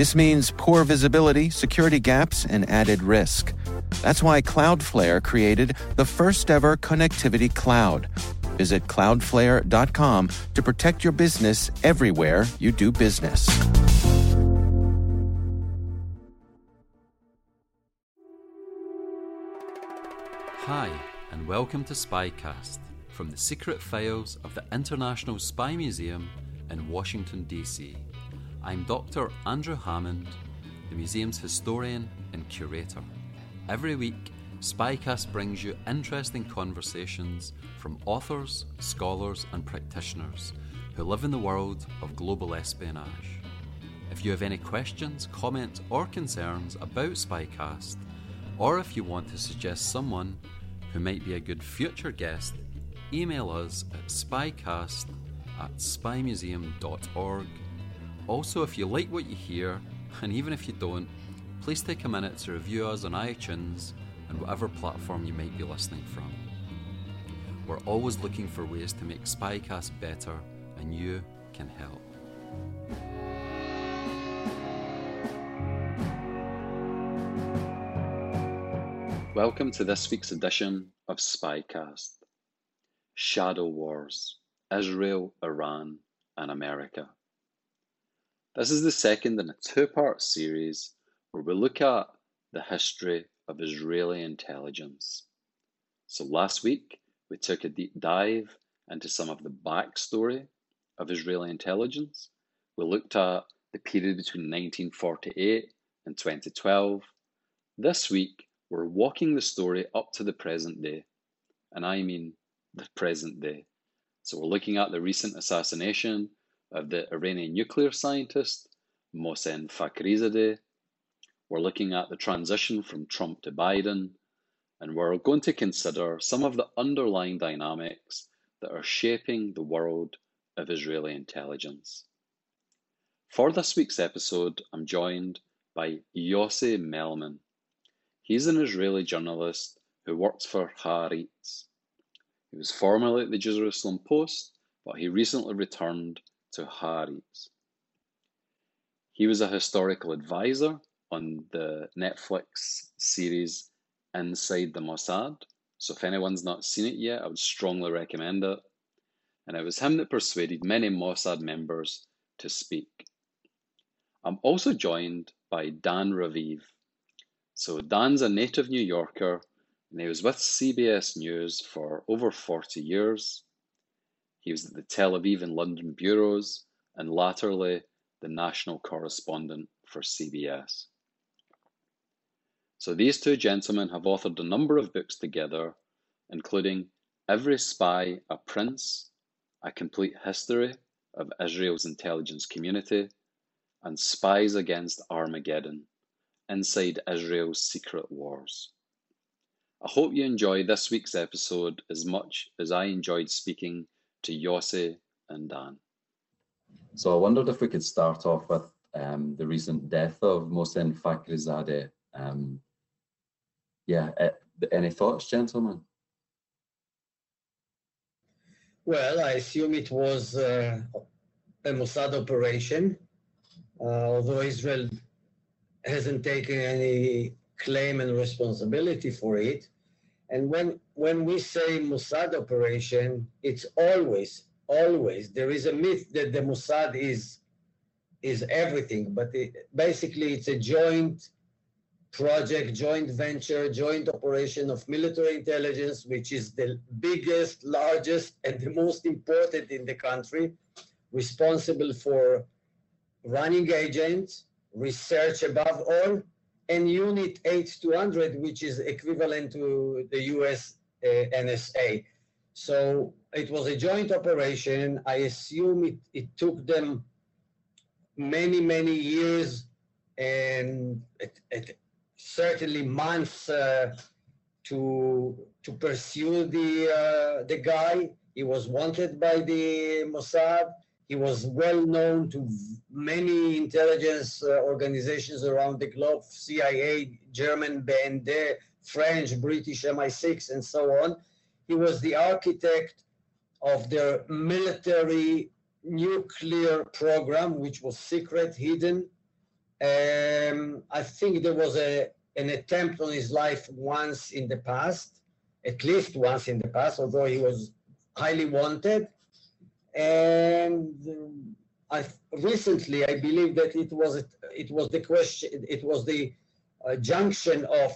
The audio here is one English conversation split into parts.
This means poor visibility, security gaps, and added risk. That's why Cloudflare created the first ever connectivity cloud. Visit cloudflare.com to protect your business everywhere you do business. Hi, and welcome to Spycast from the secret files of the International Spy Museum in Washington, D.C. I'm Dr. Andrew Hammond, the museum's historian and curator. Every week, Spycast brings you interesting conversations from authors, scholars, and practitioners who live in the world of global espionage. If you have any questions, comments, or concerns about Spycast, or if you want to suggest someone who might be a good future guest, email us at spycast at spymuseum.org. Also, if you like what you hear, and even if you don't, please take a minute to review us on iTunes and whatever platform you might be listening from. We're always looking for ways to make Spycast better, and you can help. Welcome to this week's edition of Spycast Shadow Wars Israel, Iran, and America. This is the second in a two part series where we look at the history of Israeli intelligence. So, last week we took a deep dive into some of the backstory of Israeli intelligence. We looked at the period between 1948 and 2012. This week we're walking the story up to the present day, and I mean the present day. So we're looking at the recent assassination of the Iranian nuclear scientist Mohsen Fakhrizadeh. We're looking at the transition from Trump to Biden, and we're going to consider some of the underlying dynamics that are shaping the world of Israeli intelligence. For this week's episode, I'm joined by Yossi Melman. He's an Israeli journalist who works for Haaretz. He was formerly at the Jerusalem Post, but he recently returned to Haaretz. He was a historical advisor on the Netflix series Inside the Mossad. So if anyone's not seen it yet, I would strongly recommend it. And it was him that persuaded many Mossad members to speak. I'm also joined by Dan Raviv. So Dan's a native New Yorker and he was with CBS News for over 40 years. Was at the Tel Aviv and London bureaus and latterly the national correspondent for CBS. So these two gentlemen have authored a number of books together, including Every Spy a Prince, A Complete History of Israel's Intelligence Community, and Spies Against Armageddon Inside Israel's Secret Wars. I hope you enjoy this week's episode as much as I enjoyed speaking to Yossi and Dan. So I wondered if we could start off with um, the recent death of Mohsen Fakhrizadeh. Um, yeah, uh, any thoughts, gentlemen? Well, I assume it was uh, a Mossad operation, uh, although Israel hasn't taken any claim and responsibility for it. And when when we say Mossad operation, it's always always there is a myth that the Mossad is is everything, but it, basically it's a joint project, joint venture, joint operation of military intelligence, which is the biggest, largest, and the most important in the country, responsible for running agents, research above all, and Unit 8200, which is equivalent to the US uh, NSA. So it was a joint operation. I assume it, it took them many, many years and it certainly months uh, to to pursue the uh, the guy. He was wanted by the Mossad. He was well known to many intelligence uh, organizations around the globe, CIA, German BND, French, British MI6, and so on. He was the architect of their military nuclear program, which was secret, hidden. Um, I think there was a, an attempt on his life once in the past, at least once in the past, although he was highly wanted. And um, I recently, I believe that it was it was the question, it was the uh, junction of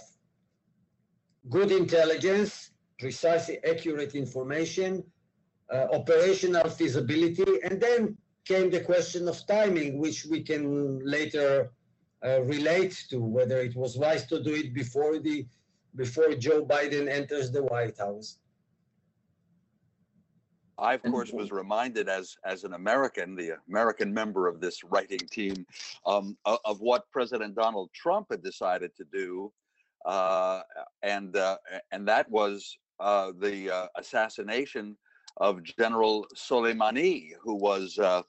good intelligence, precisely accurate information, uh, operational feasibility, and then came the question of timing, which we can later uh, relate to whether it was wise to do it before the before Joe Biden enters the White House. I, of course, was reminded as as an American, the American member of this writing team, um, of what President Donald Trump had decided to do, uh, and uh, and that was uh, the uh, assassination of General Soleimani, who was uh,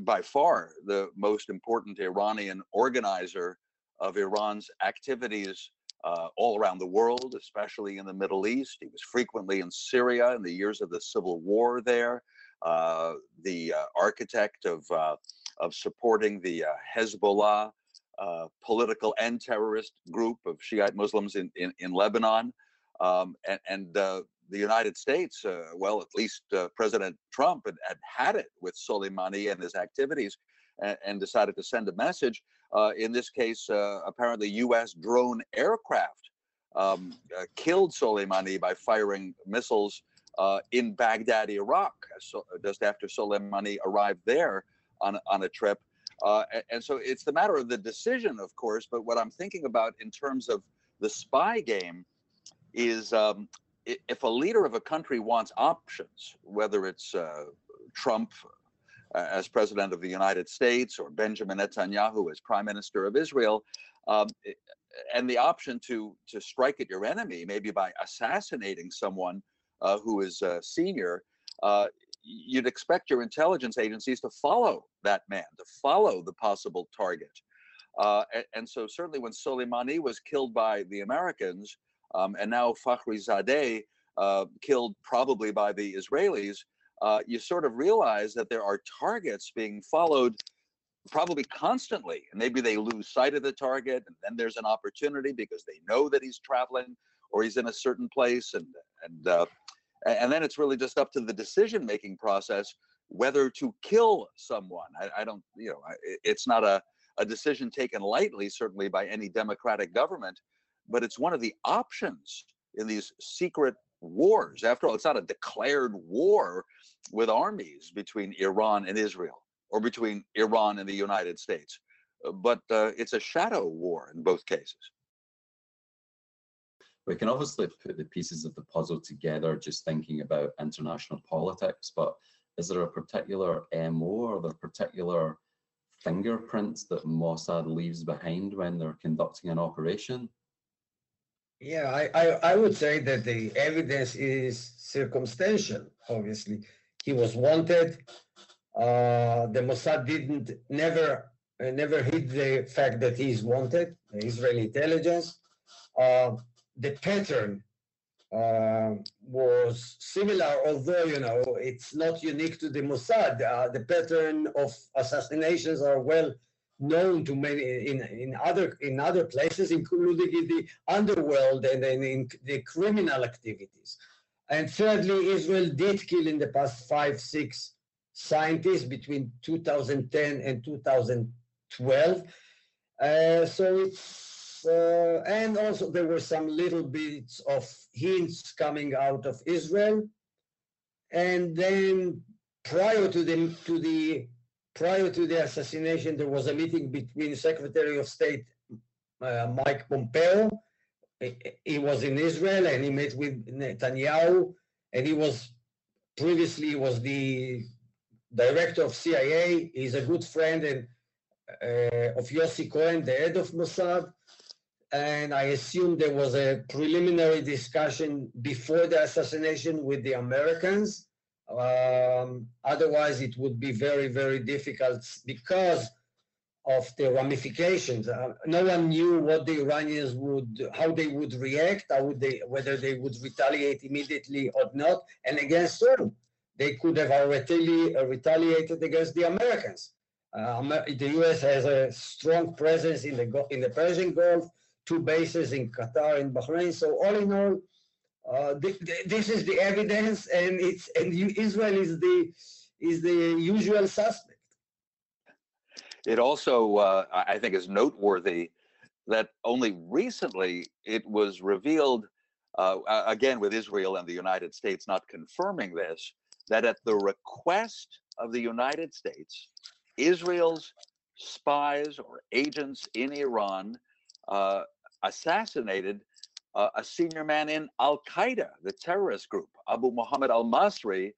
by far the most important Iranian organizer of Iran's activities uh, all around the world, especially in the Middle East. He was frequently in Syria in the years of the civil war there, uh, the uh, architect of, uh, of supporting the uh, Hezbollah uh, political and terrorist group of Shiite Muslims in, in, in Lebanon. Um, and, and the United States, well, at least President Trump had, had, had it with Soleimani and his activities and, and decided to send a message in this case, uh, apparently U.S. drone aircraft um, uh, killed Soleimani by firing missiles in Baghdad, Iraq, so just after Soleimani arrived there on, on a trip. Uh, and so it's the matter of the decision, of course. But what I'm thinking about in terms of the spy game is um, if a leader of a country wants options, whether it's uh, Trump uh, as president of the United States or Benjamin Netanyahu as prime minister of Israel, um, and the option to to strike at your enemy, maybe by assassinating someone uh, who is uh, senior, uh, you'd expect your intelligence agencies to follow that man, to follow the possible target. Uh, and, and, so certainly when Soleimani was killed by the Americans, um, and now Fakhrizadeh uh, killed probably by the Israelis, uh, you sort of realize that there are targets being followed probably constantly. And maybe they lose sight of the target and then there's an opportunity because they know that he's traveling or he's in a certain place and and uh, and then it's really just up to the decision making process whether to kill someone. I, I don't you know it's not a, a decision taken lightly certainly by any democratic government but it's one of the options in these secret wars. After all, it's not a declared war with armies between Iran and Israel or between Iran and the United States, uh, but uh, it's a shadow war in both cases. We can obviously put the pieces of the puzzle together just thinking about international politics, but is there a particular MO or the particular fingerprints that Mossad leaves behind when they're conducting an operation? Yeah, I, I, I would say that the evidence is circumstantial, obviously. He was wanted. Uh, the Mossad didn't never uh, never hid the fact that he is wanted, the Israeli intelligence. Uh, the pattern uh, was similar, although you know it's not unique to the Mossad. Uh, the pattern of assassinations are well known to many in, in other in other places, including in the underworld and in, in the criminal activities. And thirdly, Israel did kill in the past five, six scientists between 2010 and 2012. Uh, so it's uh, and also there were some little bits of hints coming out of Israel. And then prior to the to the prior to the assassination, there was a meeting between Secretary of State uh, Mike Pompeo. He was in Israel and he met with Netanyahu, and he was previously was the director of CIA. He's a good friend and uh, of Yossi Cohen, the head of Mossad. and I assume there was a preliminary discussion before the assassination with the Americans. Um, otherwise, it would be very, very difficult because of the ramifications. Uh, no one knew what the Iranians would, how they would react, how would they, whether they would retaliate immediately or not, and against whom. They could have already retaliated against the Americans. Uh, the U.S. has a strong presence in the in the Persian Gulf, two bases in Qatar and Bahrain. So all in all, uh, th th this is the evidence, and it's and Israel is the is the usual suspect. It also, uh, I think, is noteworthy that only recently it was revealed, uh, again with Israel and the United States not confirming this, that at the request of the United States, Israel's spies or agents in Iran uh, assassinated uh, a senior man in Al Qaeda, the terrorist group. Abu Muhammad al Masri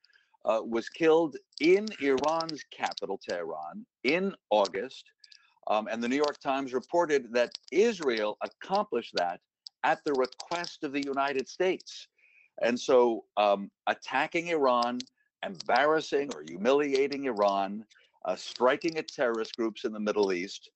uh, was killed in Iran's capital, Tehran, in August. Um, and the New York Times reported that Israel accomplished that at the request of the United States. And so, um, attacking Iran, embarrassing or humiliating Iran, uh, striking at terrorist groups in the Middle East,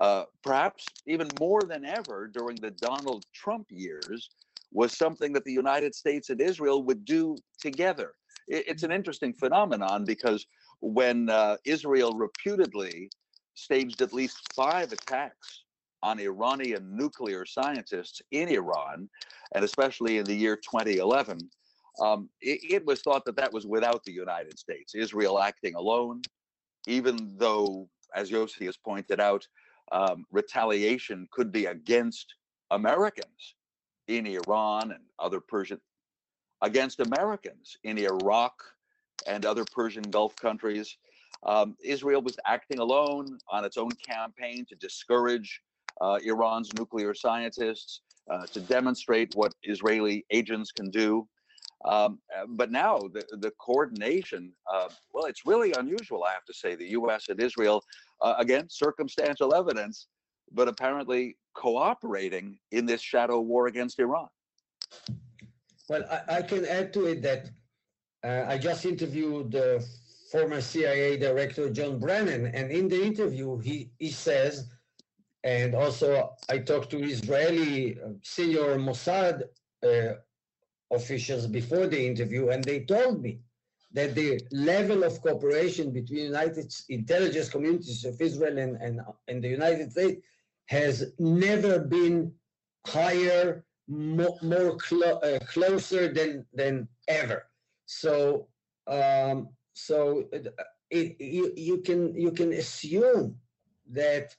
uh, perhaps even more than ever during the Donald Trump years, was something that the United States and Israel would do together. It, it's an interesting phenomenon because when uh, Israel reputedly staged at least five attacks on Iranian nuclear scientists in Iran, and especially in the year 2011, um, it, it, was thought that that was without the United States, Israel acting alone, even though, as Yossi has pointed out, um, retaliation could be against Americans in Iran and other Persian, against Americans in Iraq and other Persian Gulf countries. Um, Israel was acting alone on its own campaign to discourage uh, Iran's nuclear scientists, uh, to demonstrate what Israeli agents can do. Um, uh, but now the, the coordination, uh, well, it's really unusual, I have to say. The U.S. and Israel, uh, again, circumstantial evidence, but apparently cooperating in this shadow war against Iran. Well, I, I can add to it that uh, I just interviewed former CIA director John Brennan, and in the interview, he, he says, and also I talked to Israeli uh, senior Mossad uh, officials before the interview, and they told me that the level of cooperation between United intelligence communities of Israel and, and, and the United States has never been higher, more, more clo uh, closer than, than ever. So, um, so it, it, you, you, can, you can assume that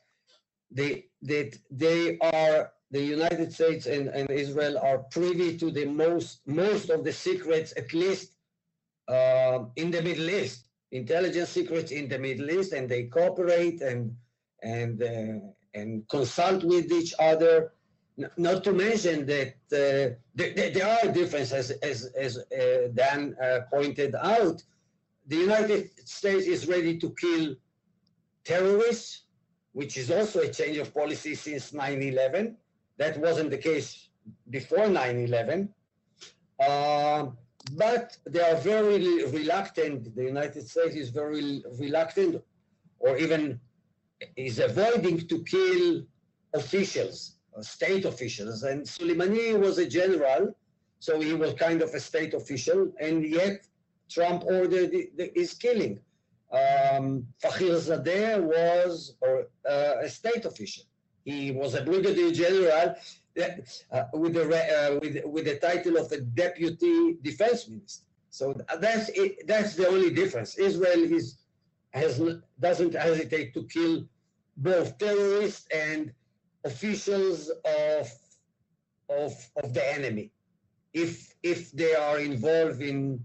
they, that they are the United States and, and Israel are privy to the most most of the secrets, at least uh, in the Middle East, intelligence secrets in the Middle East, and they cooperate and and uh, and consult with each other. not to mention that uh, there, there, are differences, as as uh, Dan uh, pointed out. The United States is ready to kill terrorists, which is also a change of policy since 9/11 that wasn't the case before 9-11. Uh, but they are very reluctant, the United States is very reluctant or even is avoiding to kill officials, uh, state officials. And Soleimani was a general, so he was kind of a state official, and yet Trump ordered his killing. Um, Fakhrizadeh was or, uh, a state official. He was a brigadier general uh, with, the, uh, with, with the title of a deputy defense minister. So that's it, that's the only difference. Israel is has doesn't hesitate to kill both terrorists and officials of of of the enemy if if they are involved in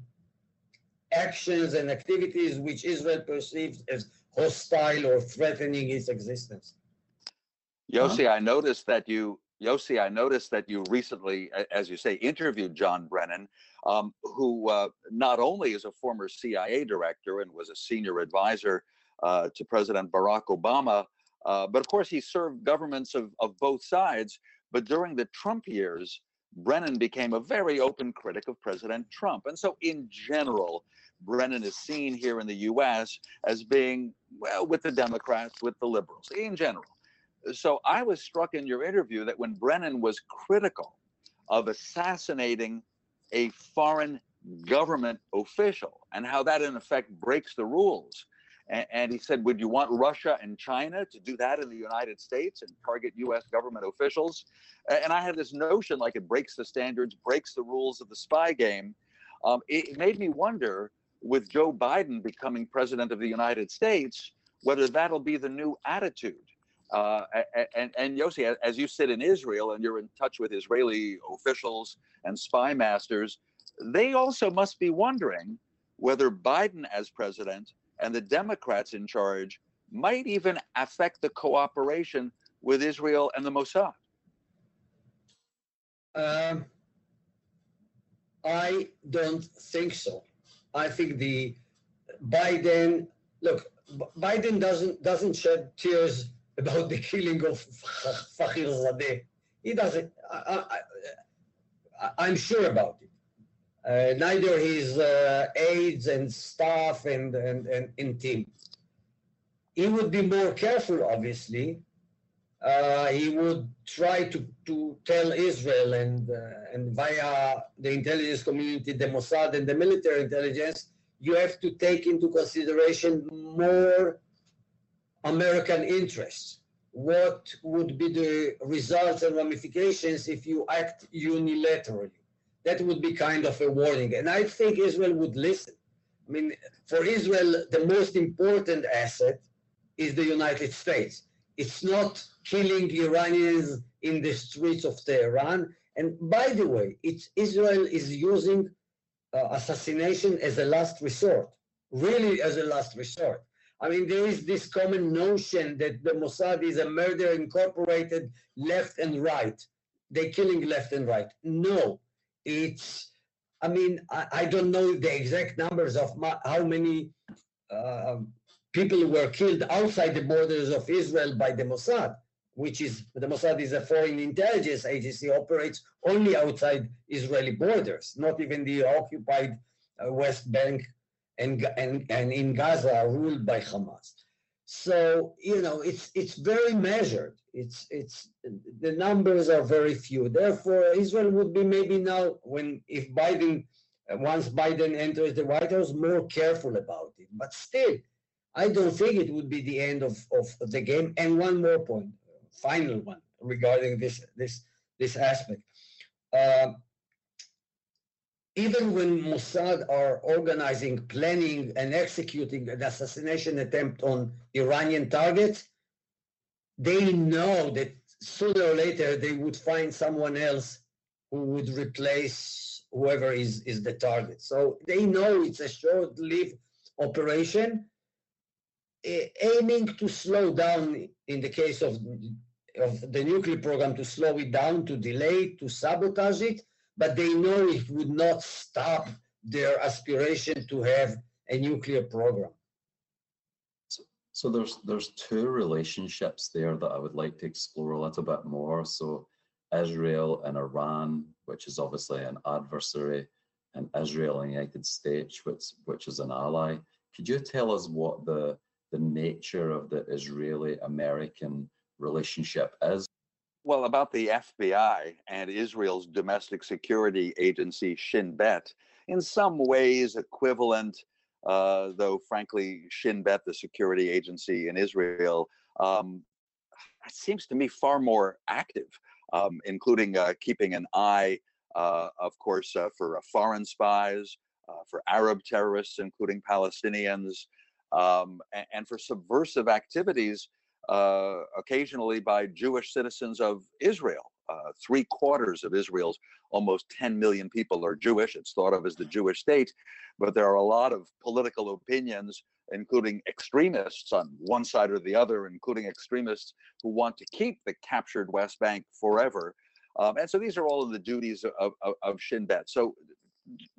actions and activities which Israel perceives as hostile or threatening its existence. Yossi, huh? I noticed that you, Yossi, I noticed that you recently, as you say, interviewed John Brennan, um, who uh, not only is a former CIA director and was a senior advisor uh, to President Barack Obama, uh, but of course he served governments of, of both sides. But during the Trump years, Brennan became a very open critic of President Trump. And so, in general, Brennan is seen here in the US as being, well, with the Democrats, with the liberals, in general. So, I was struck in your interview that when Brennan was critical of assassinating a foreign government official and how that, in effect, breaks the rules. And, and, he said, Would you want Russia and China to do that in the United States and target US government officials? And I had this notion like it breaks the standards, breaks the rules of the spy game. Um, it made me wonder with Joe Biden becoming president of the United States, whether that'll be the new attitude. Uh, and, and Yossi, as you sit in Israel and you're in touch with Israeli officials and spy masters, they also must be wondering whether Biden as president and the Democrats in charge might even affect the cooperation with Israel and the Mossad. Um, I don't think so. I think the Biden look Biden doesn't doesn't shed tears about the killing of Fakhir Zadeh. He doesn't. I, am sure about it. Uh, neither his uh, aides and staff and, and, and, and team. He would be more careful, obviously. Uh, he would try to, to tell Israel and, uh, and via the intelligence community, the Mossad and the military intelligence, you have to take into consideration more American interests. What would be the results and ramifications if you act unilaterally? that would be kind of a warning. And I think Israel would listen. I mean, for Israel, the most important asset is the United States. It's not killing Iranians in the streets of Tehran. And by the way, it's Israel is using uh, assassination as a last resort, really as a last resort. I mean, there is this common notion that the Mossad is a murder incorporated left and right. They're killing left and right. No, it's i mean i, I don't know the exact numbers of my, how many uh, people were killed outside the borders of israel by the mossad which is the mossad is a foreign intelligence agency operates only outside israeli borders not even the occupied uh, west bank and, and, and in gaza are ruled by hamas. So you know it's it's very measured. It's it's the numbers are very few. Therefore israel would be maybe now when if biden once biden enters the white house more careful about it. But still i don't think it would be the end of, of the game. And one more point final one regarding this this this aspect. Uh, even when Mossad are organizing, planning, and executing an assassination attempt on Iranian targets, they know that sooner or later they would find someone else who would replace whoever is, is the target. So they know it's a short lived operation, eh, aiming to slow down, in the case of, of the nuclear program, to slow it down, to delay, to sabotage it but they know it would not stop their aspiration to have a nuclear program. So, so there's there's two relationships there that I would like to explore a little bit more. So Israel and Iran, which is obviously an adversary, and Israel and the United States, which which is an ally. Could you tell us what the the nature of the Israeli-American relationship is? Well, about the FBI and Israel's domestic security agency, Shin Bet, in some ways equivalent, uh, though frankly, Shin Bet, the security agency in Israel, um, seems to me far more active, um, including uh, keeping an eye, uh, of course, uh, for uh, foreign spies, uh, for Arab terrorists, including Palestinians, um, and, and for subversive activities uh, occasionally by Jewish citizens of Israel. Uh, three quarters of Israel's almost 10 million people are Jewish. It's thought of as the Jewish state, but there are a lot of political opinions, including extremists on one side or the other, including extremists who want to keep the captured West Bank forever. Um, and so these are all of the duties of, of, of Shin Bet. So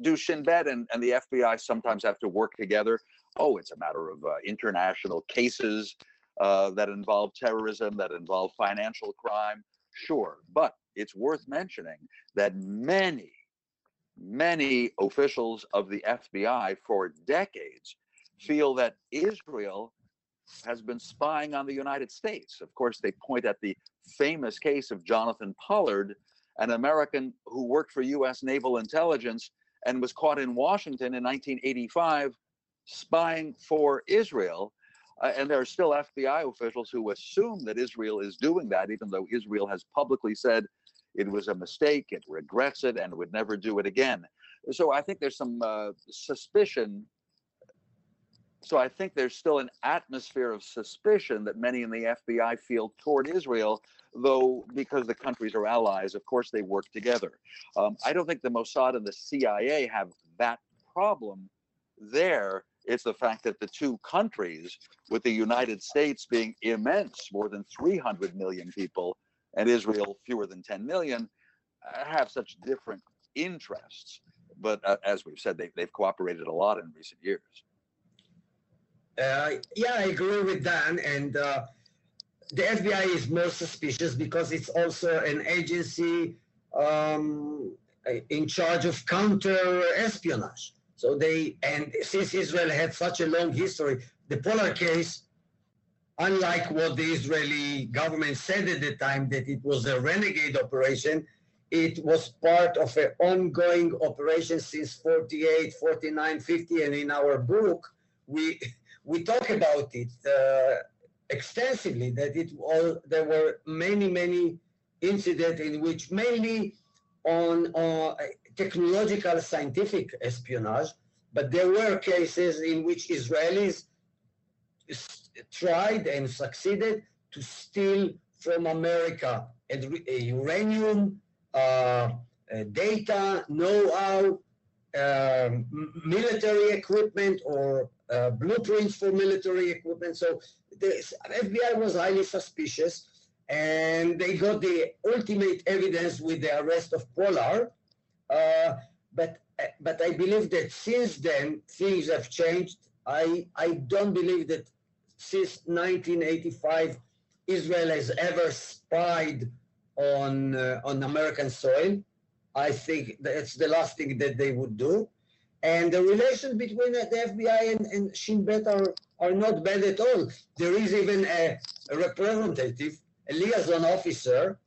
do Shin Bet and, and the FBI sometimes have to work together? Oh, it's a matter of uh, international cases uh, that involve terrorism, that involve financial crime. sure. But it's worth mentioning that many, many officials of the FBI for decades feel that Israel has been spying on the United States. Of course, they point at the famous case of Jonathan Pollard, an American who worked for U.S. naval intelligence and was caught in Washington in 1985 spying for Israel. Uh, and there are still FBI officials who assume that Israel is doing that, even though Israel has publicly said it was a mistake, it regrets it, and would never do it again. So I think there's some uh, suspicion. So I think there's still an atmosphere of suspicion that many in the FBI feel toward Israel, though because the countries are allies, of course they work together. Um, I don't think the Mossad and the CIA have that problem there it's the fact that the two countries, with the United States being immense, more than 300 million people, and Israel fewer than 10 million, uh, have such different interests. But uh, as we've said, they, they've cooperated a lot in recent years. Uh, yeah, I agree with Dan. And uh, the FBI is more suspicious because it's also an agency um, in charge of counter espionage. So they, and since Israel had such a long history, the Pollard case, unlike what the Israeli government said at the time that it was a renegade operation, it was part of an ongoing operation since 48, 49, 50, and in our book, we we talk about it uh, extensively. That it all there were many many incidents in which mainly on, on technological scientific espionage, but there were cases in which Israelis tried and succeeded to steal from America uranium, uh, data, know-how, um, military equipment or uh, blueprints for military equipment. So the FBI was highly suspicious and they got the ultimate evidence with the arrest of Pollard. Uh, but but I believe that since then things have changed. I I don't believe that since 1985 Israel has ever spied on uh, on American soil. I think that's the last thing that they would do. And the relations between the FBI and, and Shin Bet are, are not bad at all. There is even a, a representative, a liaison officer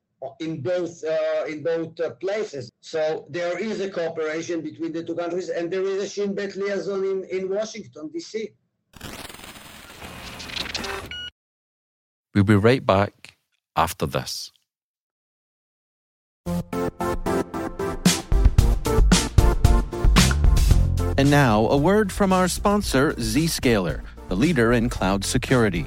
in both uh, in both uh, places. So there is a cooperation between the two countries, and there is a Shin Bet liaison in, in Washington D.C. We'll be right back after this. And now, a word from our sponsor, Zscaler, the leader in cloud security.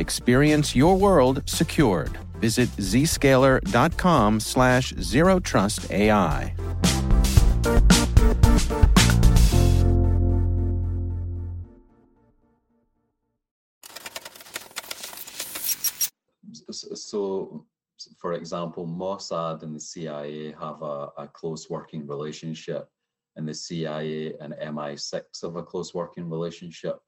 Experience your world secured. Visit zscaler.com slash zero trust AI. So, for example, Mossad and the CIA have a, a close working relationship, and the CIA and MI6 have a close working relationship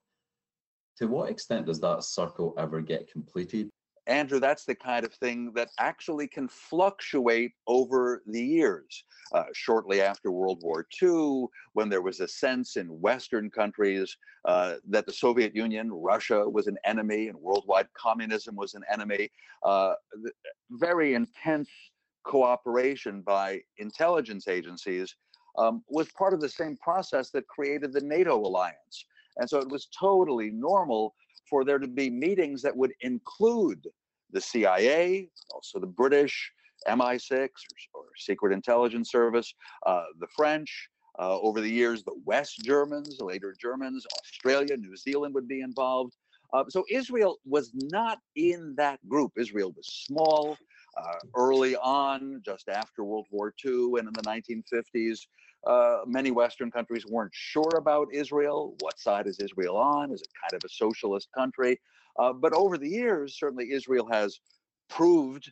to what extent does that circle ever get completed? Andrew, that's the kind of thing that actually can fluctuate over the years. Uh, shortly after World War II, when there was a sense in Western countries uh, that the Soviet Union, Russia was an enemy, and worldwide communism was an enemy, uh, very intense cooperation by intelligence agencies um, was part of the same process that created the NATO alliance. And so it was totally normal for there to be meetings that would include the CIA, also the British, MI6 or, or Secret Intelligence Service, uh, the French, uh, over the years, the West Germans, later Germans, Australia, New Zealand would be involved. Uh, so Israel was not in that group. Israel was small. Uh, early on, just after World War II and in the 1950s, uh, many Western countries weren't sure about Israel. What side is Israel on? Is it kind of a socialist country? Uh, but over the years, certainly Israel has proved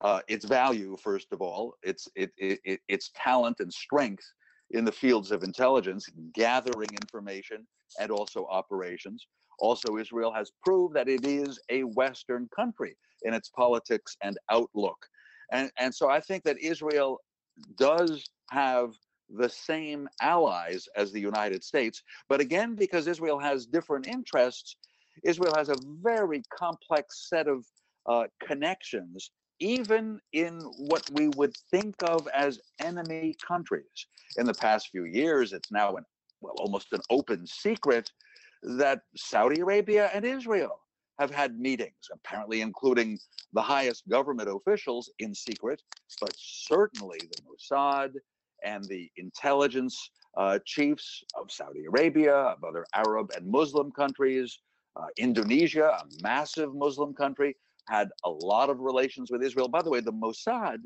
uh, its value, first of all, its, it, it, its talent and strength in the fields of intelligence, gathering information, and also operations. Also, Israel has proved that it is a Western country in its politics and outlook. And, and so I think that Israel does have the same allies as the United States. But again, because Israel has different interests, Israel has a very complex set of uh, connections, even in what we would think of as enemy countries. In the past few years, it's now an, well, almost an open secret that Saudi Arabia and Israel have had meetings, apparently including the highest government officials in secret, but certainly the Mossad and the intelligence uh, chiefs of Saudi Arabia, of other Arab and Muslim countries, uh, Indonesia, a massive Muslim country, had a lot of relations with Israel. By the way, the Mossad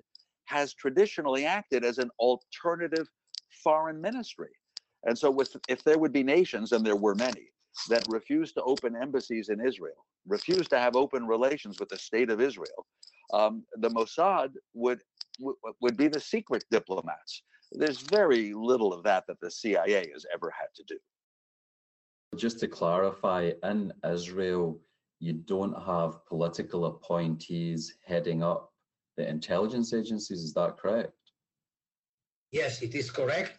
has traditionally acted as an alternative foreign ministry. And so, with, if there would be nations, and there were many, that refused to open embassies in Israel, refused to have open relations with the state of Israel, um, the Mossad would would be the secret diplomats. There's very little of that that the CIA has ever had to do. Just to clarify, in Israel, you don't have political appointees heading up the intelligence agencies. Is that correct? Yes, it is correct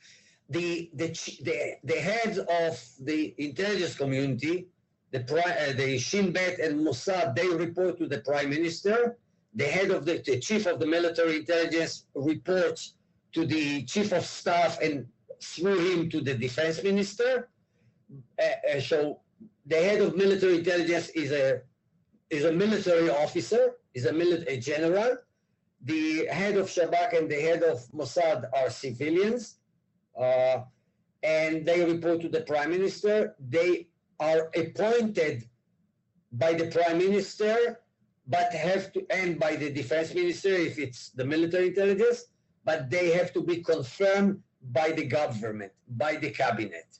the, the, the, the heads of the intelligence community, the, uh, the Shin Bet and Mossad, they report to the prime minister. The head of the, the chief of the military intelligence reports to the chief of staff and through him to the defense minister. Uh, uh, so the head of military intelligence is a is a military officer, is a military general. The head of Shabak and the head of Mossad are civilians. Uh, and they report to the prime minister. They are appointed by the prime minister, but have to end by the defense minister if it's the military intelligence, but they have to be confirmed by the government, by the cabinet.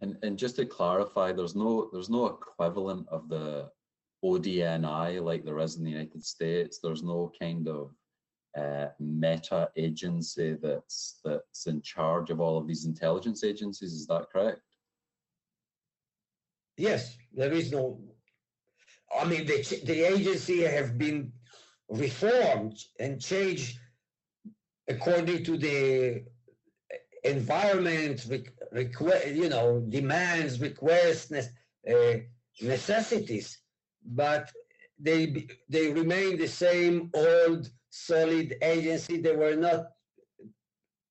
And, and just to clarify, there's no there's no equivalent of the ODNI like there is in the United States. There's no kind of uh, meta agency that's that's in charge of all of these intelligence agencies. Is that correct? Yes, there is no. I mean, the the agency have been reformed and changed according to the environment, request, you know, demands, requests, uh, necessities, but they they remain the same old solid agency. There were not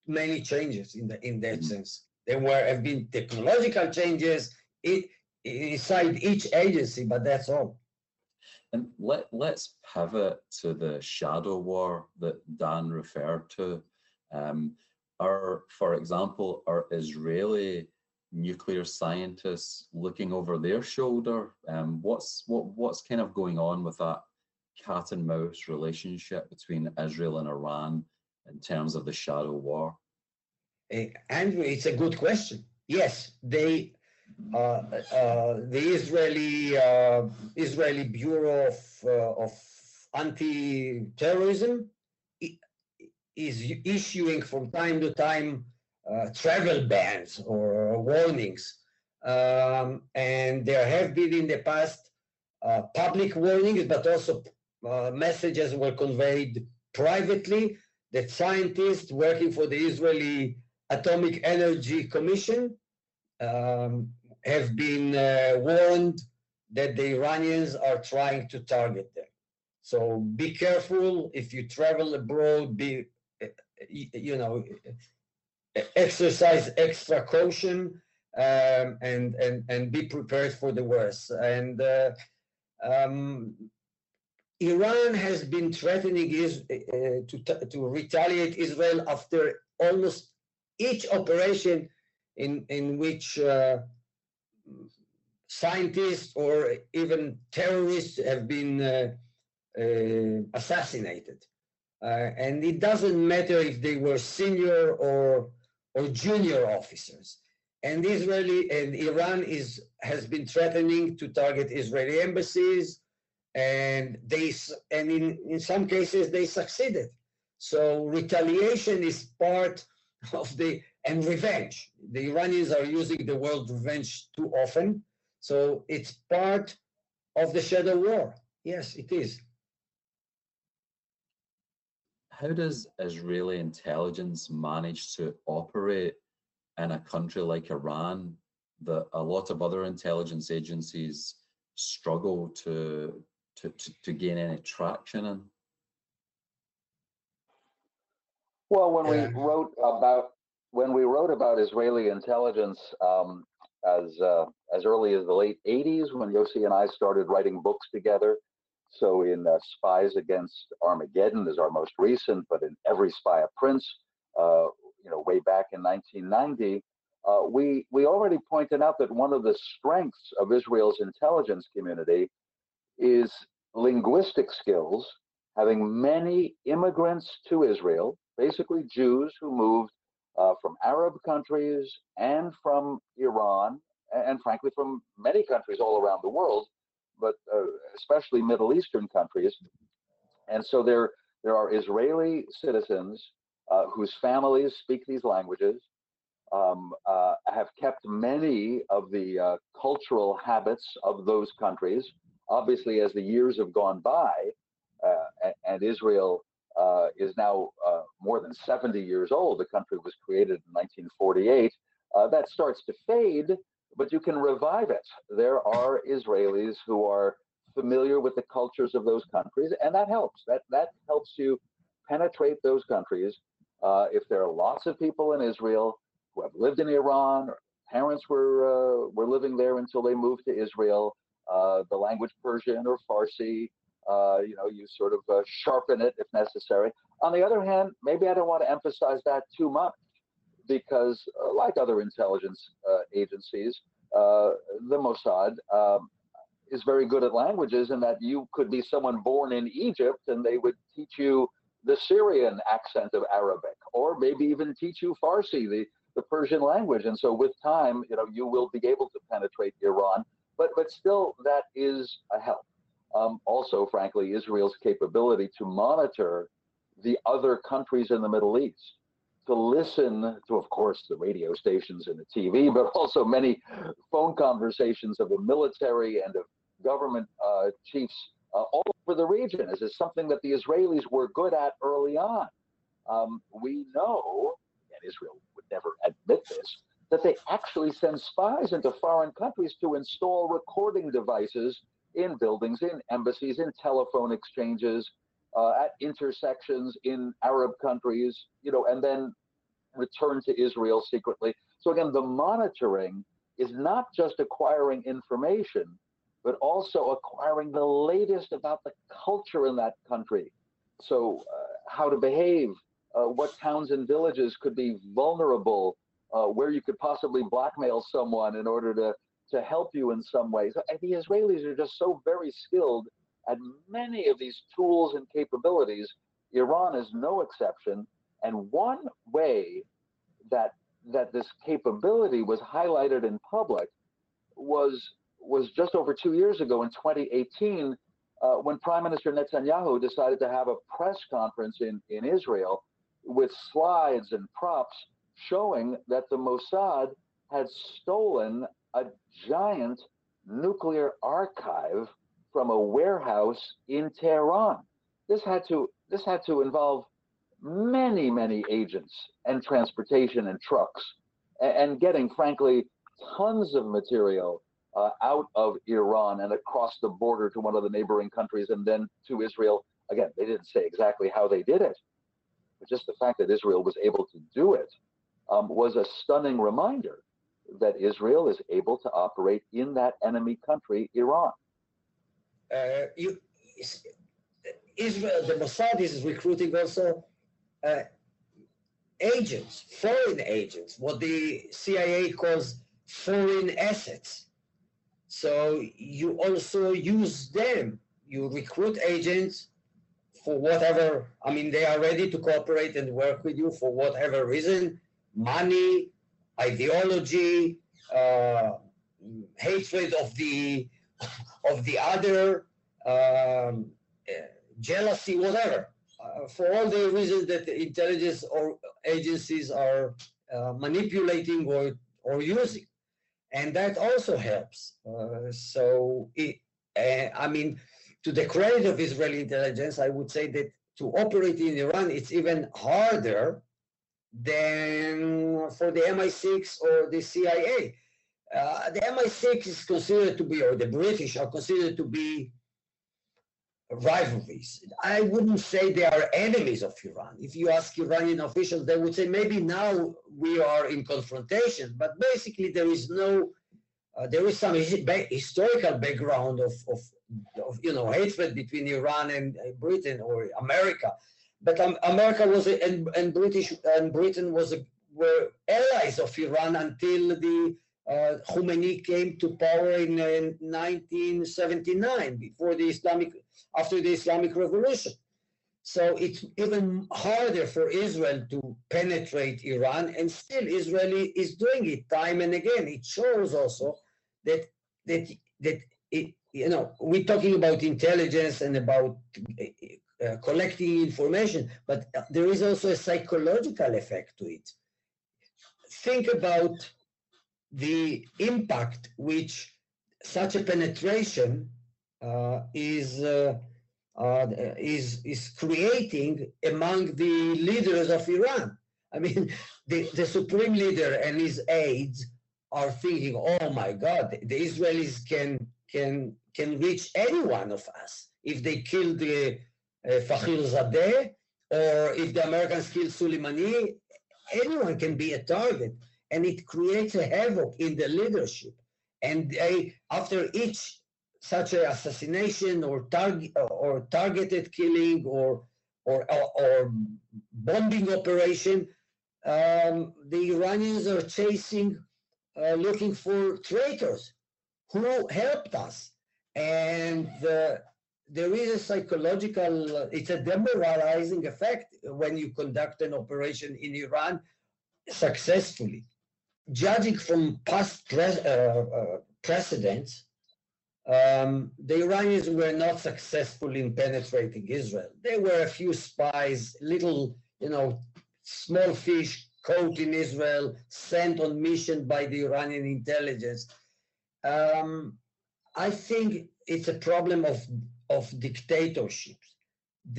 many changes in the in that mm-hmm. sense. There were have been technological changes it, inside each agency, but that's all. And let let's pivot to the shadow war that Dan referred to. Um, are, for example, are Israeli nuclear scientists looking over their shoulder? Um, what's what what's kind of going on with that cat and mouse relationship between Israel and Iran in terms of the shadow war? Uh, Andrew, it's a good question. Yes, they, the Israeli uh, Israeli Bureau of, uh, of Anti-Terrorism is issuing from time to time uh, travel bans or warnings. Um, and there have been in the past public warnings, but also uh, messages were conveyed privately that scientists working for the Israeli Atomic Energy Commission um, have been uh, warned that the Iranians are trying to target them. So be careful if you travel abroad. Be uh, you know exercise extra caution um, and and and be prepared for the worst. And uh, um, Iran has been threatening is, uh, to, to retaliate Israel after almost each operation in, in which uh, scientists or even terrorists have been uh, uh, assassinated. Uh, and it doesn't matter if they were senior or, or junior officers. And Israeli and Iran is, has been threatening to target Israeli embassies, and they and in, in some cases they succeeded. So retaliation is part of the and revenge. The Iranians are using the word revenge too often, so it's part of the shadow war. Yes, it is. How does Israeli intelligence manage to operate in a country like Iran that a lot of other intelligence agencies struggle to to, to, to gain any traction in? Well, when we wrote about when we wrote about Israeli intelligence um, as uh, as early as the late '80s, when Yossi and I started writing books together. So in uh, Spies Against Armageddon is our most recent, but in Every Spy a Prince, uh, you know, way back in 1990, uh, we we already pointed out that one of the strengths of Israel's intelligence community is linguistic skills, having many immigrants to Israel, basically Jews who moved uh, from Arab countries and from Iran, and, frankly from many countries all around the world, but uh, especially Middle Eastern countries. And so there there are Israeli citizens uh, whose families speak these languages, um, uh, have kept many of the uh, cultural habits of those countries. Obviously, as the years have gone by, uh, and, and, Israel uh, is now uh, more than 70 years old, the country was created in 1948, that starts to fade, but you can revive it. There are Israelis who are familiar with the cultures of those countries, and that helps. That that helps you penetrate those countries uh, if there are lots of people in Israel who have lived in Iran, or parents were uh, were living there until they moved to Israel, uh, the language Persian or Farsi, uh, you know, you sort of uh, sharpen it if necessary. On the other hand, maybe I don't want to emphasize that too much because, uh, like other intelligence agencies, the Mossad. Um, is very good at languages, and that you could be someone born in Egypt and they would teach you the Syrian accent of Arabic, or maybe even teach you Farsi, the, the Persian language. And so with time, you know, you will be able to penetrate Iran. But but still, that is a help. Um, also, frankly, Israel's capability to monitor the other countries in the Middle East, to listen to, of course, the radio stations and the TV, but also many phone conversations of the military and of government uh, chiefs uh, all over the region. This is something that the Israelis were good at early on. Um, we know, and Israel would never admit this, that they actually send spies into foreign countries to install recording devices in buildings, in embassies, in telephone exchanges, uh, at intersections in Arab countries, you know, and then return to Israel secretly. So again, the monitoring is not just acquiring information, but also acquiring the latest about the culture in that country. So, uh, how to behave, uh, what towns and villages could be vulnerable, uh, where you could possibly blackmail someone in order to, to help you in some ways. And the Israelis are just so very skilled at many of these tools and capabilities. Iran is no exception. And one way that that this capability was highlighted in public was was just over two years ago in 2018 uh, when Prime Minister Netanyahu decided to have a press conference in, in Israel with slides and props showing that the Mossad had stolen a giant nuclear archive from a warehouse in Tehran. This had to this had to involve many many agents and transportation and trucks and, and getting frankly tons of material uh, out of Iran and across the border to one of the neighboring countries and then to Israel. Again, they didn't say exactly how they did it, but just the fact that Israel was able to do it um, was a stunning reminder that Israel is able to operate in that enemy country, Iran. Uh, you, Israel, the Mossad is recruiting also uh, agents, foreign agents, what the CIA calls foreign assets. So you also use them. you recruit agents for whatever. I mean, they are ready to cooperate and work with you for whatever reason, money, ideology, uh, hatred of the of the other, um, jealousy, whatever. Uh, for all the reasons that the intelligence or agencies are uh, manipulating or, or using. And that also helps. Uh, so, it, uh, I mean, to the credit of Israeli intelligence, I would say that to operate in Iran, it's even harder than for the MI6 or the CIA. Uh, the MI6 is considered to be, or the British are considered to be rivalries. I wouldn't say they are enemies of Iran. If you ask Iranian officials, they would say maybe now we are in confrontation, but basically there is no, uh, there is some historical background of, of, of, you know, hatred between Iran and Britain or America. But um, America was, a, and, and British and Britain was a, were allies of Iran until the uh, Khomeini came to power in uh, 1979 before the Islamic after the Islamic Revolution. So it's even harder for Israel to penetrate Iran, and still Israel is doing it time and again. It shows also that that that it, you know we're talking about intelligence and about uh, collecting information, but there is also a psychological effect to it. Think about the impact which such a penetration uh, is, uh, uh, is, is creating among the leaders of Iran. I mean, the, the supreme leader and his aides are thinking, oh my God, the Israelis can, can, can reach any one of us if they kill the uh, Fakhrizadeh or if the Americans kill Soleimani, anyone can be a target and it creates a havoc in the leadership. And they, after each such an assassination or target or targeted killing or or, or bombing operation, um, the Iranians are chasing, uh, looking for traitors who helped us. And there is a psychological, it's a demoralizing effect when you conduct an operation in Iran successfully judging from past pre- uh, uh, precedents, um, the Iranians were not successful in penetrating Israel. There were a few spies, little, you know, small fish caught in Israel, sent on mission by the Iranian intelligence. Um, I think it's a problem of, of dictatorships.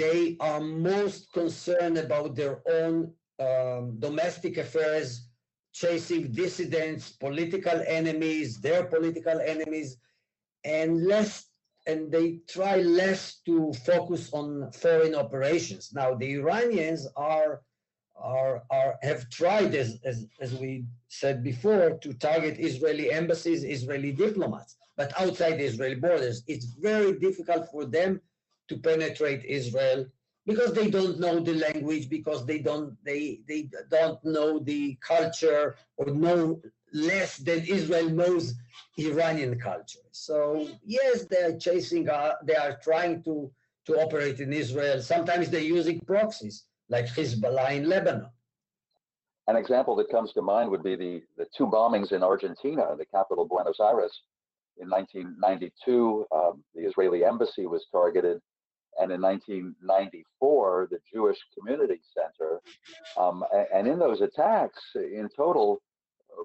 They are most concerned about their own um, domestic affairs chasing dissidents, political enemies, their political enemies, and less and they try less to focus on foreign operations. Now the Iranians are are, are have tried as, as, as we said before to target Israeli embassies, Israeli diplomats, but outside the Israeli borders, it's very difficult for them to penetrate Israel because they don't know the language because they don't they they don't know the culture or know less than israel knows iranian culture. So yes they are chasing uh, they are trying to to operate in israel. Sometimes they're using proxies like hezbollah in lebanon an example that comes to mind would be the the two bombings in argentina the capital buenos aires in 1992 um, the israeli embassy was targeted and in 1994, the Jewish Community Center. Um, and in those attacks, in total,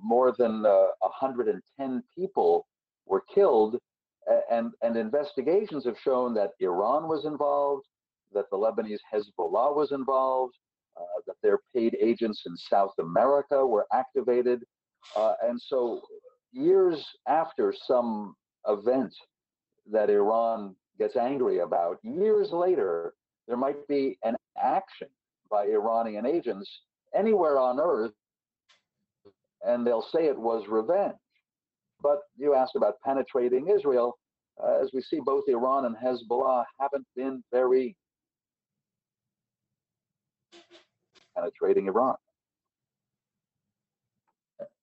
more than uh, 110 people were killed. And, and investigations have shown that Iran was involved, that the Lebanese Hezbollah was involved, uh, that their paid agents in South America were activated. Uh, and so, years after some event that Iran gets angry about, years later, there might be an action by Iranian agents anywhere on earth, and they'll say it was revenge. But you asked about penetrating Israel. Uh, as we see, both Iran and Hezbollah haven't been very penetrating Iran.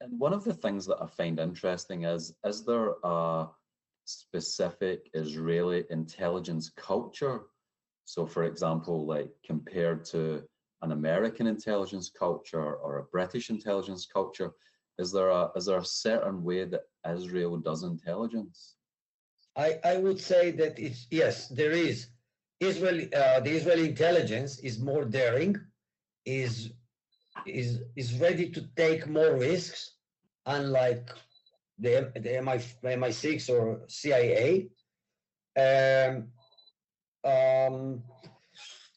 And one of the things that I find interesting is is there a specific Israeli intelligence culture? So, for example, like compared to an American intelligence culture or a British intelligence culture, is there a is there a certain way that Israel does intelligence? I, I would say that it's yes, there is. Israel, uh, the Israeli intelligence is more daring, is is is ready to take more risks, unlike the the MI MI6 or CIA. Um, um,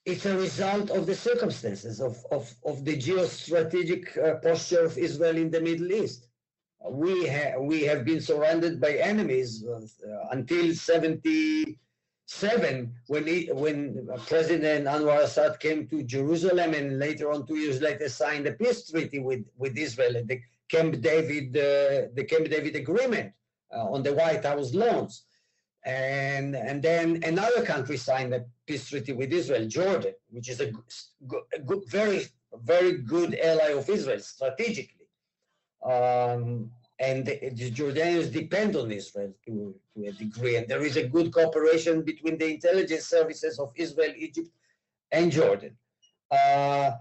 it's a result of the circumstances of, of, of the geostrategic uh, posture of Israel in the Middle East. We, we have been surrounded by enemies uh, until 77 when, he, when President Anwar Sadat came to Jerusalem and later on, two years later, signed a peace treaty with, with Israel, the Camp David, uh, the Camp David Agreement uh, on the White House lawns. And and then another country signed a peace treaty with Israel, Jordan, which is a, a good, very very good ally of Israel strategically, um, and the, the, Jordanians depend on Israel to, to a degree, and there is a good cooperation between the intelligence services of Israel, Egypt, and Jordan. Uh,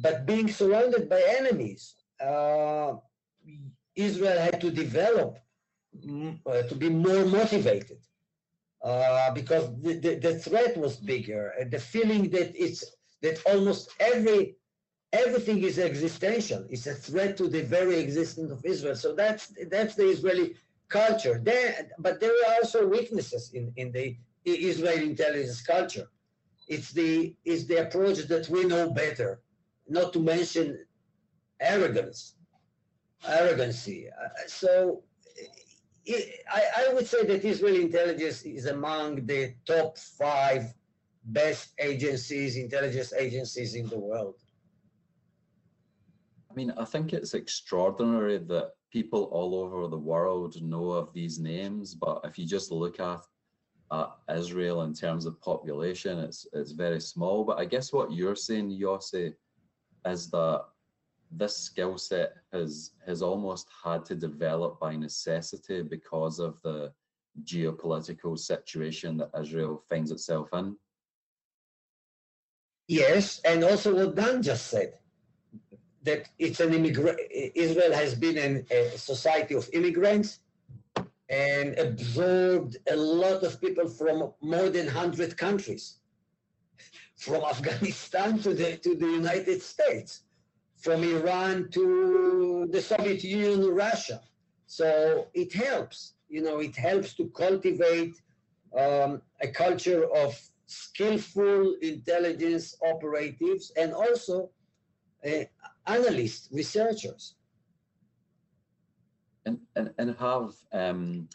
but being surrounded by enemies, uh, Israel had to develop uh, to be more motivated uh, because the, the, the, threat was bigger and the feeling that it's that almost every everything is existential. It's a threat to the very existence of israel. So that's that's the israeli culture. There but there are also weaknesses in in the israeli intelligence culture. It's the it's the approach that we know better. Not to mention arrogance arrogancy. Uh, so I, I would say that Israeli intelligence is among the top five best agencies, intelligence agencies in the world. I mean, I think it's extraordinary that people all over the world know of these names, but if you just look at, at Israel in terms of population, it's it's very small. But I guess what you're saying, Yossi, is that this skill set has has almost had to develop by necessity because of the geopolitical situation that Israel finds itself in. Yes, and also what Dan just said, that it's an immigrant. Israel has been an, a society of immigrants and absorbed a lot of people from more than hundred countries, from Afghanistan to the to the United States from Iran to the Soviet Union, Russia. So it helps, you know, it helps to cultivate um, a culture of skillful intelligence operatives and also uh, analysts, researchers. And, and, and have, um,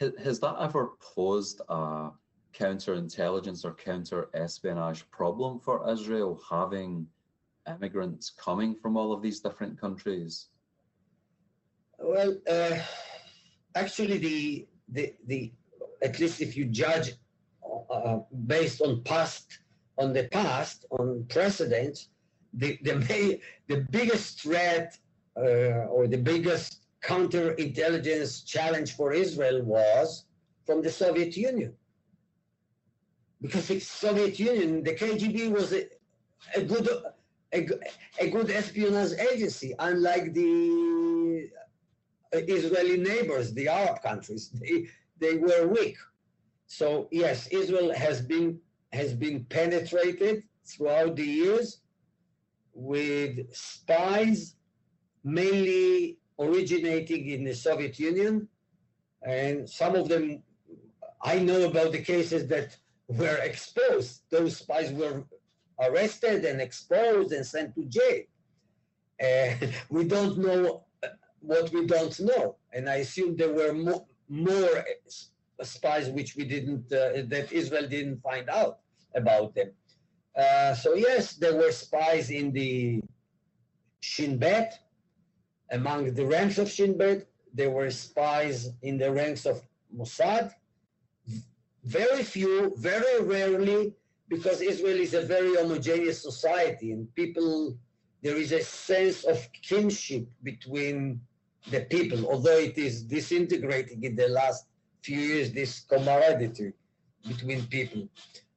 has, has that ever posed a counterintelligence or counter espionage problem for Israel having immigrants coming from all of these different countries? Well, uh, actually, the, the the at least if you judge uh, based on past on the past on precedents, the the may, the biggest threat uh, or the biggest counterintelligence challenge for Israel was from the Soviet Union. Because the Soviet Union, the KGB was a, a good a, a good espionage agency, unlike the uh, Israeli neighbors, the Arab countries. They, they were weak. So yes, Israel has been has been penetrated throughout the years with spies, mainly originating in the Soviet Union, and some of them I know about the cases that were exposed. Those spies were arrested and exposed and sent to jail. Uh, we don't know what we don't know. And I assume there were mo- more spies which we didn't, uh, that Israel didn't find out about them. Uh, so yes, there were spies in the Shin Bet, among the ranks of Shin Bet. There were spies in the ranks of Mossad. Very few, very rarely because Israel is a very homogeneous society and people, there is a sense of kinship between the people, although it is disintegrating in the last few years this camaraderie between people.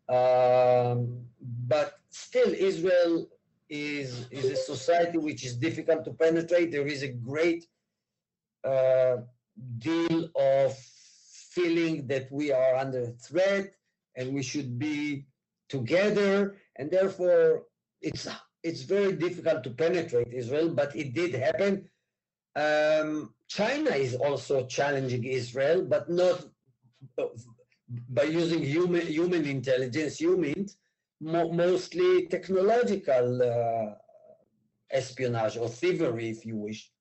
Um, but still, Israel is, is a society which is difficult to penetrate. There is a great uh, deal of feeling that we are under threat and we should be together, and therefore it's it's very difficult to penetrate Israel, but it did happen. Um, China is also challenging Israel, but not by using human human intelligence. You mean mo mostly technological uh, espionage or thievery, if you wish.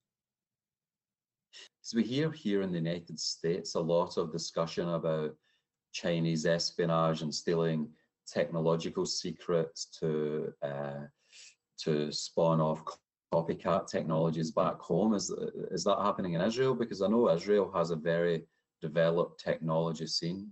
So we hear here in the United States a lot of discussion about Chinese espionage and stealing technological secrets to uh, to spawn off copycat technologies back home. Is is that happening in Israel? Because I know Israel has a very developed technology scene.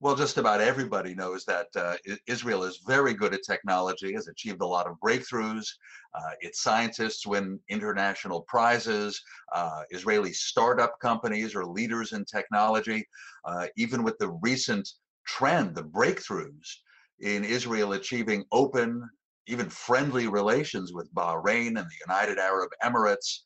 Well, just about everybody knows that uh, Israel is very good at technology, has achieved a lot of breakthroughs. Uh, its scientists win international prizes. Uh, Israeli startup companies are leaders in technology. Uh, even with the recent trend, the breakthroughs in Israel achieving open, even friendly relations with Bahrain and the United Arab Emirates,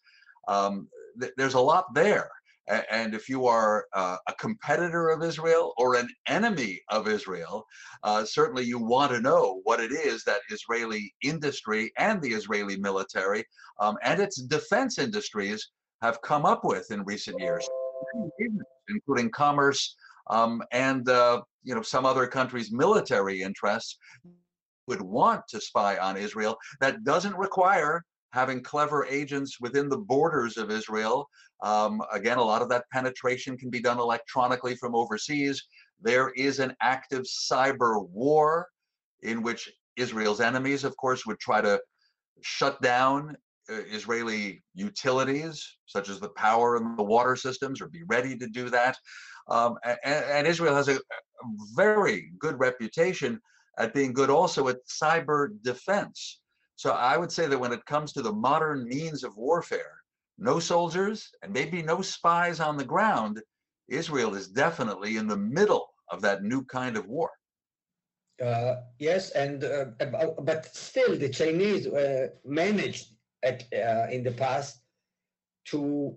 um, th there's a lot there. And if you are uh, a competitor of Israel or an enemy of Israel, uh, certainly you want to know what it is that Israeli industry and the Israeli military um, and its defense industries have come up with in recent years, including commerce um, and uh, you know some other countries' military interests would want to spy on Israel. That doesn't require having clever agents within the borders of Israel. Um, again, a lot of that penetration can be done electronically from overseas. There is an active cyber war in which Israel's enemies, of course, would try to shut down uh, Israeli utilities, such as the power and the water systems, or be ready to do that. Um, and, and, Israel has a, a very good reputation at being good also at cyber defense. So I would say that when it comes to the modern means of warfare, no soldiers and maybe no spies on the ground, Israel is definitely in the middle of that new kind of war. Uh, yes, and uh, but still, the Chinese uh, managed at, uh, in the past to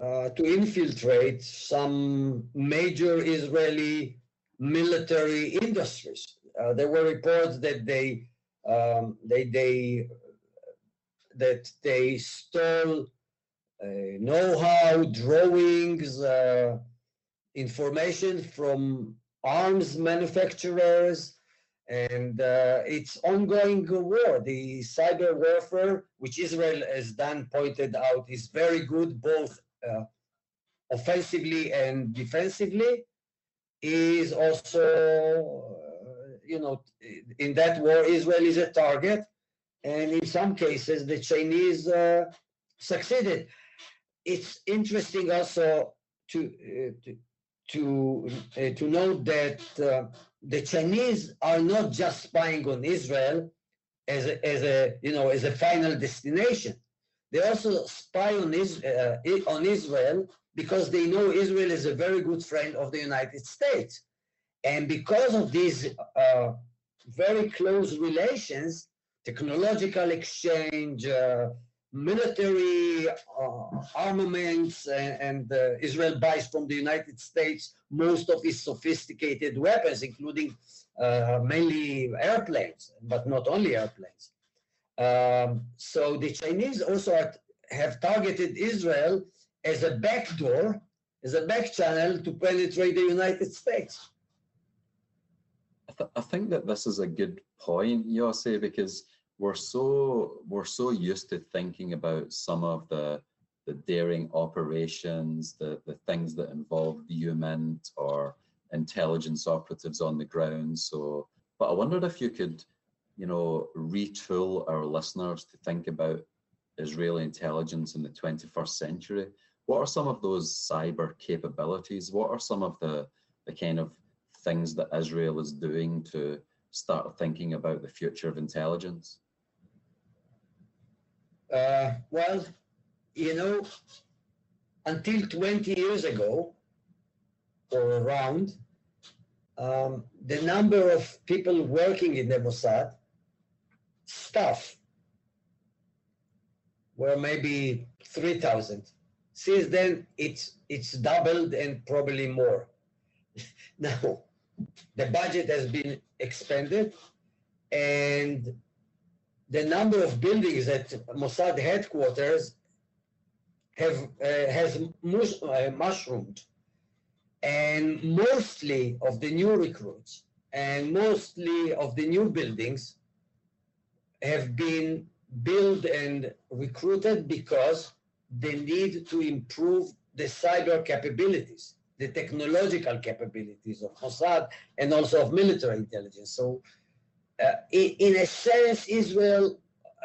uh, to infiltrate some major Israeli military industries. Uh, there were reports that they um, they they that they stole uh, know-how, drawings, uh, information from arms manufacturers, and uh, it's ongoing war. The cyber warfare, which Israel as Dan pointed out, is very good both uh, offensively and defensively. Is also you know, in that war, Israel is a target, and in some cases, the Chinese uh, succeeded. It's interesting also to uh, to to, uh, to note that uh, the Chinese are not just spying on Israel as a, as a you know as a final destination. They also spy on, Is, uh, on Israel because they know Israel is a very good friend of the United States. And because of these uh, very close relations, technological exchange, uh, military uh, armaments, and, and uh, Israel buys from the United States most of its sophisticated weapons, including uh, mainly airplanes, but not only airplanes. Um, so the Chinese also are, have targeted Israel as a backdoor, as a back channel to penetrate the United States. Th- I think that this is a good point, Yossi, because we're so we're so used to thinking about some of the the daring operations, the the things that involve the human or intelligence operatives on the ground. So, but I wondered if you could, you know, retool our listeners to think about Israeli intelligence in the 21st century. What are some of those cyber capabilities? What are some of the the kind of things that Israel is doing to start thinking about the future of intelligence? Uh, well, you know, until 20 years ago, or around, um, the number of people working in the Mossad, staff, were maybe 3,000. Since then, it's, it's doubled and probably more. now, the budget has been expanded and the number of buildings at Mossad headquarters have uh, has uh, mushroomed. And mostly of the new recruits and mostly of the new buildings have been built and recruited because they need to improve the cyber capabilities, the technological capabilities of Mossad and also of military intelligence. So, uh, in, in, a sense, Israel,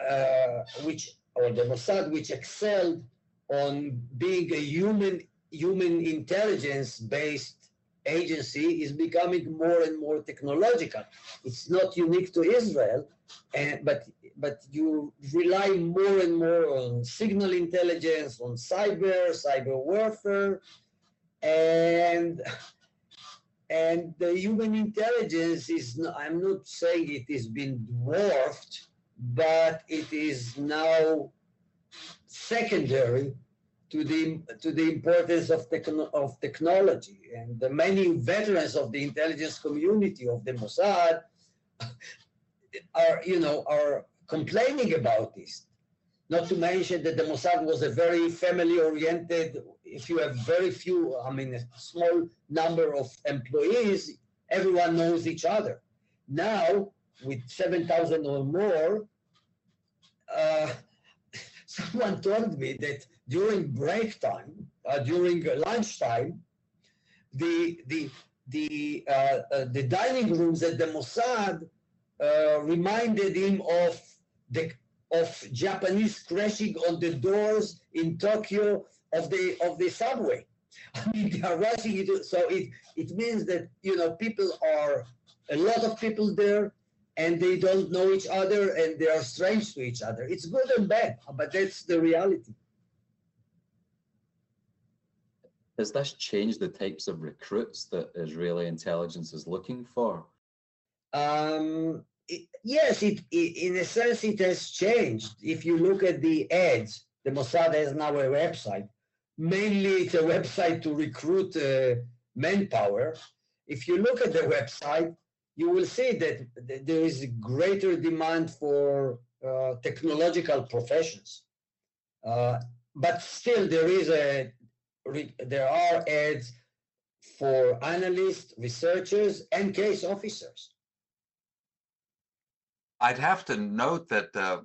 uh, which or the Mossad, which excelled on being a human human intelligence based agency is becoming more and more technological. It's not unique to Israel, and, but but you rely more and more on signal intelligence, on cyber, cyber warfare, and and the human intelligence is. Not, I'm not saying it has been dwarfed, but it is now secondary to the to the importance of techno, of technology and the many veterans of the intelligence community of the Mossad are you know are complaining about this not to mention that the Mossad was a very family oriented if you have very few I mean a small number of employees everyone knows each other. Now with 7000 or more uh, someone told me that during break time, uh, during lunchtime, the the the uh, uh, the dining rooms at the Mossad uh, reminded him of the of Japanese crashing on the doors in Tokyo of the of the subway. I mean, they are rushing it. So it it means that you know people are a lot of people there and they don't know each other and they are strange to each other. It's good and bad, but that's the reality. Has this changed the types of recruits that Israeli intelligence is looking for? Um, it, yes, it, it, in a sense it has changed. If you look at the ads, the Mossad has now a website. Mainly, it's a website to recruit uh, manpower. If you look at the website, you will see that there is greater demand for uh, technological professions. Uh, but still, there is a there are ads for analysts, researchers, and case officers. I'd have to note that uh,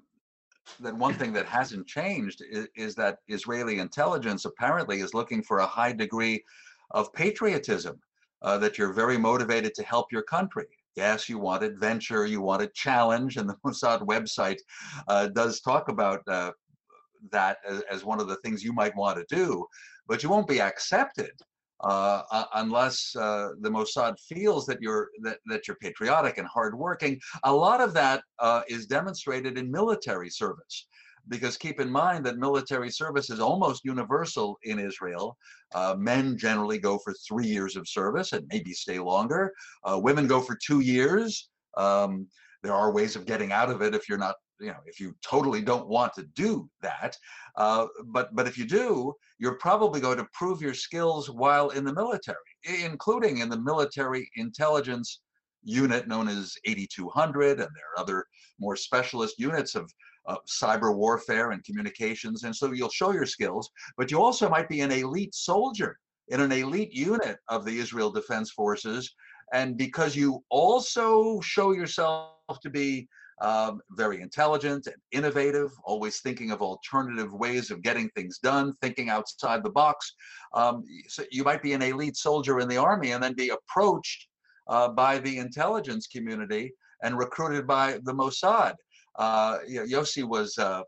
that one thing that hasn't changed is, is, that Israeli intelligence apparently is looking for a high degree of patriotism. Uh, that you're very motivated to help your country. Yes, you want adventure, you want a challenge, and the Mossad website uh, does talk about uh, that as, as, one of the things you might want to do but you won't be accepted uh, uh, unless uh, the Mossad feels that you're that, that you're patriotic and hardworking. A lot of that uh, is demonstrated in military service, because keep in mind that military service is almost universal in Israel. Uh, men generally go for three years of service and maybe stay longer. Uh, women go for two years. Um, there are ways of getting out of it if you're not you know if you totally don't want to do that uh, but but if you do you're probably going to prove your skills while in the military including in the military intelligence unit known as 8200 and there are other more specialist units of uh, cyber warfare and communications and so you'll show your skills but you also might be an elite soldier in an elite unit of the Israel Defense Forces and because you also show yourself to be um, very intelligent and innovative, always thinking of alternative ways of getting things done, thinking outside the box. Um, so you might be an elite soldier in the army and then be approached uh, by the intelligence community and recruited by the Mossad. Uh, Yossi was, uh,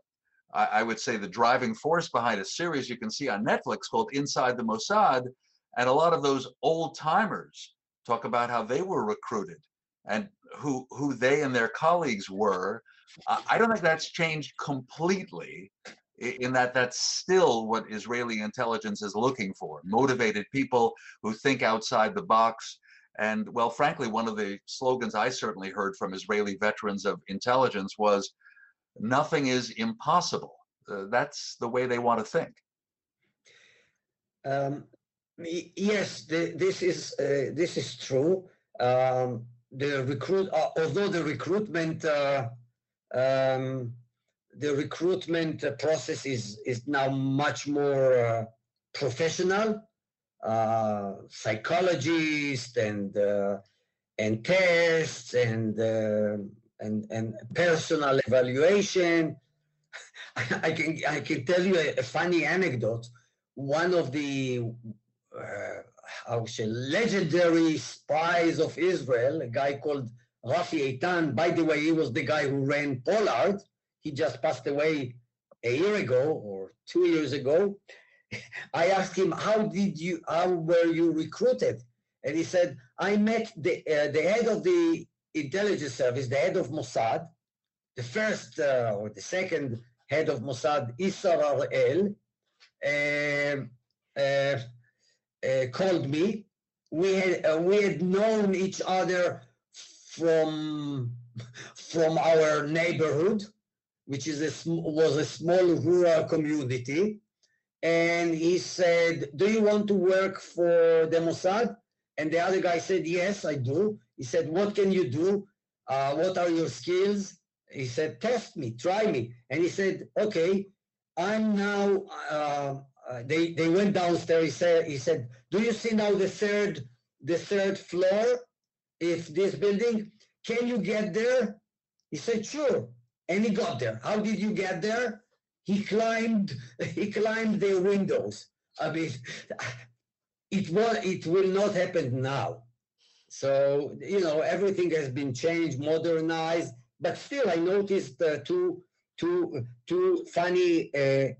I, I would say, the driving force behind a series you can see on Netflix called Inside the Mossad. And a lot of those old timers talk about how they were recruited and who who they and their colleagues were. Uh, I don't think that's changed completely. in that that's still what Israeli intelligence is looking for motivated people who think outside the box. And well, frankly, one of the slogans I certainly heard from Israeli veterans of intelligence was nothing is impossible. Uh, that's the way they want to think. Um, yes, the, this is uh, this is true. Um, the recruit, uh, although the recruitment uh, um, the recruitment process is is now much more uh, professional. Uh, psychologists and and tests and and and personal evaluation. I can I can tell you a, a funny anecdote. One of the uh, Would say legendary spies of Israel, a guy called Rafi Eitan. By the way, he was the guy who ran Pollard. He just passed away a year ago or two years ago. I asked him, "How did you? How were you recruited?" And he said, "I met the uh, the head of the intelligence service, the head of Mossad, the first uh, or the second head of Mossad, um, uh, uh, called me. We had uh, we had known each other from from our neighborhood, which is a was a small rural community, and he said, "Do you want to work for the Mossad?" And the other guy said, "Yes, I do." He said, "What can you do? Uh, what are your skills?" He said, "Test me, try me." And he said, "Okay, I'm now." Uh, uh, they they went downstairs. He said, "He said, do you see now the third the third floor? If this building, can you get there?" He said, "Sure." And he got there. How did you get there? He climbed. He climbed the windows. I mean, it will it will not happen now. So you know everything has been changed, modernized, but still I noticed uh, two two two funny uh,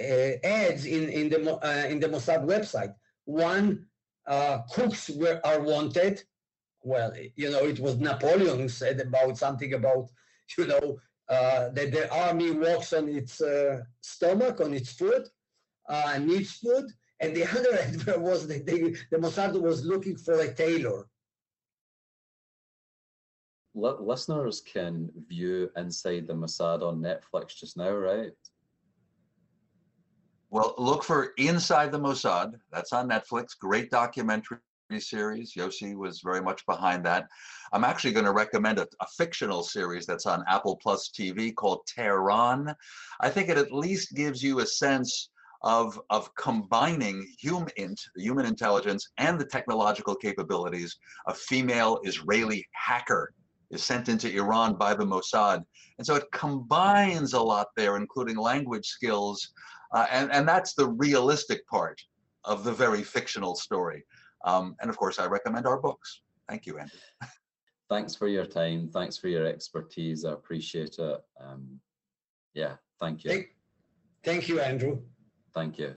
ads in in the uh, in the Mossad website. One, uh, cooks were are wanted. Well, you know, it was Napoleon who said about something about you know that the army walks on its stomach, on its foot, needs food. And the other advert was that they, the Mossad was looking for a tailor. listeners can view Inside the Mossad on Netflix just now, right? Well, look for Inside the Mossad. That's on Netflix. Great documentary series. Yossi was very much behind that. I'm actually going to recommend a, a, fictional series that's on Apple Plus TV called Tehran. I think it at least gives you a sense of, of combining human, human intelligence and the technological capabilities. A female Israeli hacker is sent into Iran by the Mossad. And so it combines a lot there, including language skills. Uh, and, and that's the realistic part of the very fictional story. Um, and of course, I recommend our books. Thank you, Andy. Thanks for your time. Thanks for your expertise. I appreciate it. Um, yeah, thank you. Thank, thank you, Andrew. Thank you.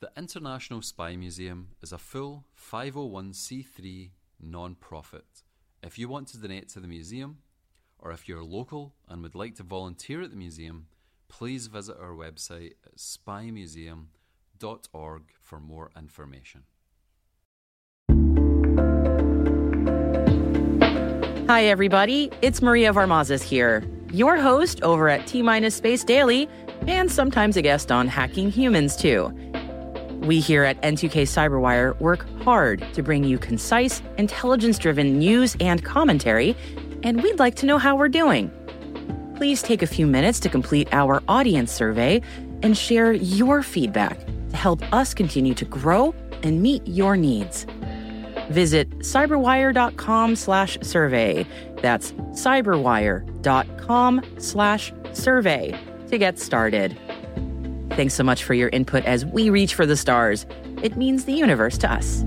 The International Spy Museum is a full 501c3 non profit. If you want to donate to the museum, or if you're local and would like to volunteer at the museum, please visit our website at spymuseum.org for more information. Hi, everybody. It's Maria Varmazes here, your host over at T Minus Space Daily, and sometimes a guest on Hacking Humans, too. We here at N2K Cyberwire work hard to bring you concise, intelligence driven news and commentary, and we'd like to know how we're doing. Please take a few minutes to complete our audience survey and share your feedback to help us continue to grow and meet your needs. Visit cyberwire.com slash survey. That's cyberwire.com slash survey to get started. Thanks so much for your input as we reach for the stars. It means the universe to us.